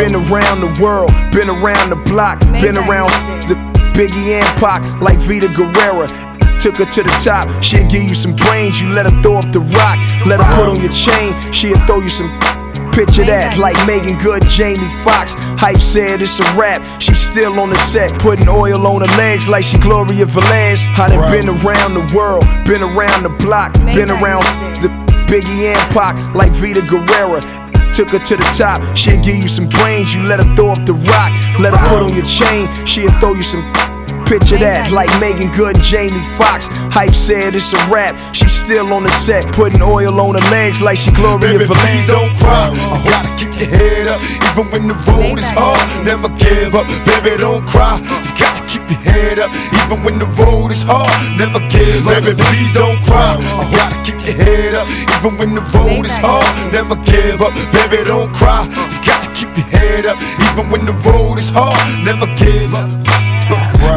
been around the world, been around the block, been around the Biggie and Pac like Vita Guerrera. Took her to the top, she'll give you some brains. You let her throw up the rock, let her put on your chain, she'll throw you some. Picture that, like Meagan Good, Jamie Foxx. Hype said it's a rap. She's still on the set, putting oil on her legs like she Gloria Velez. I done been around the world, been around the block, been around the Biggie and Pac like Vita Guerrera. Took her to the top, she'll give you some brains. You let her throw up the rock, let her put on your chain, she'll throw you some. Picture that, like Meagan Good and Jamie Foxx. Hype said it's a rap. She's still on the set, putting oil on her legs like she Gloria Baby, please don't cry. You gotta keep your head up, even when the road is hard. Never give up, baby, don't cry. You got to keep your head up, even when the road is hard. Never give up, baby, please don't cry. You gotta keep your head up, even when the road is hard. Never give up, baby, don't cry. You got to keep your head up, even when the road is hard. Never give up.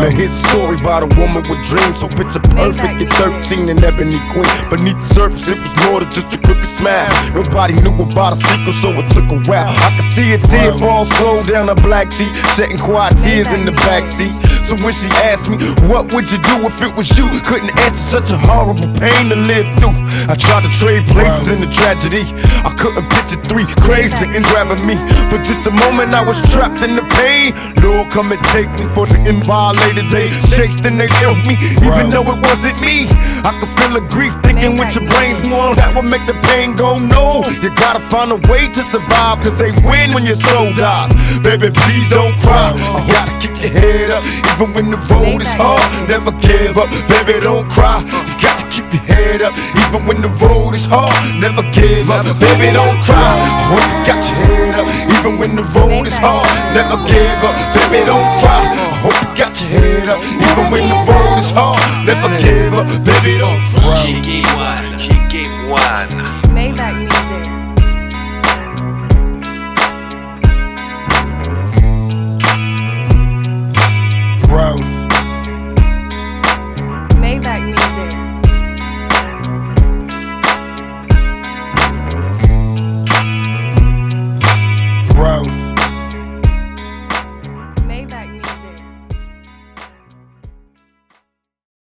Now here's a story about a woman with dreams. So picture perfect at 13 and ebony queen. Beneath the surface it was more than just a crooked smile. Nobody knew about a secret so it took a while. I could see a tear fall slow down her black cheek Shedding quiet tears in the backseat So when she asked me what would you do if it was you? Couldn't answer such a horrible pain to live through. I tried to trade places in the tragedy. I couldn't picture three crazy things grabbing me. For just a moment I was trapped in the pain. Lord come and take me for the inviolated They chased and they killed me. Even though it wasn't me I could feel the grief thinking with your brains. More That would make the pain go no You gotta find a way to survive Cause they win when your soul dies Baby please don't cry. Gotta keep your head up. Even when the road is hard Never give up. Baby don't cry. You got to keep your head up. Even when the road is hard Never give up. Baby don't cry. When you got your head up. Even when the road is hard Never give up. Baby don't cry. I hope you got your head up. Even when the road is hard Never give up. Baby don't cry. Jiggy One, Jiggy One. Maybach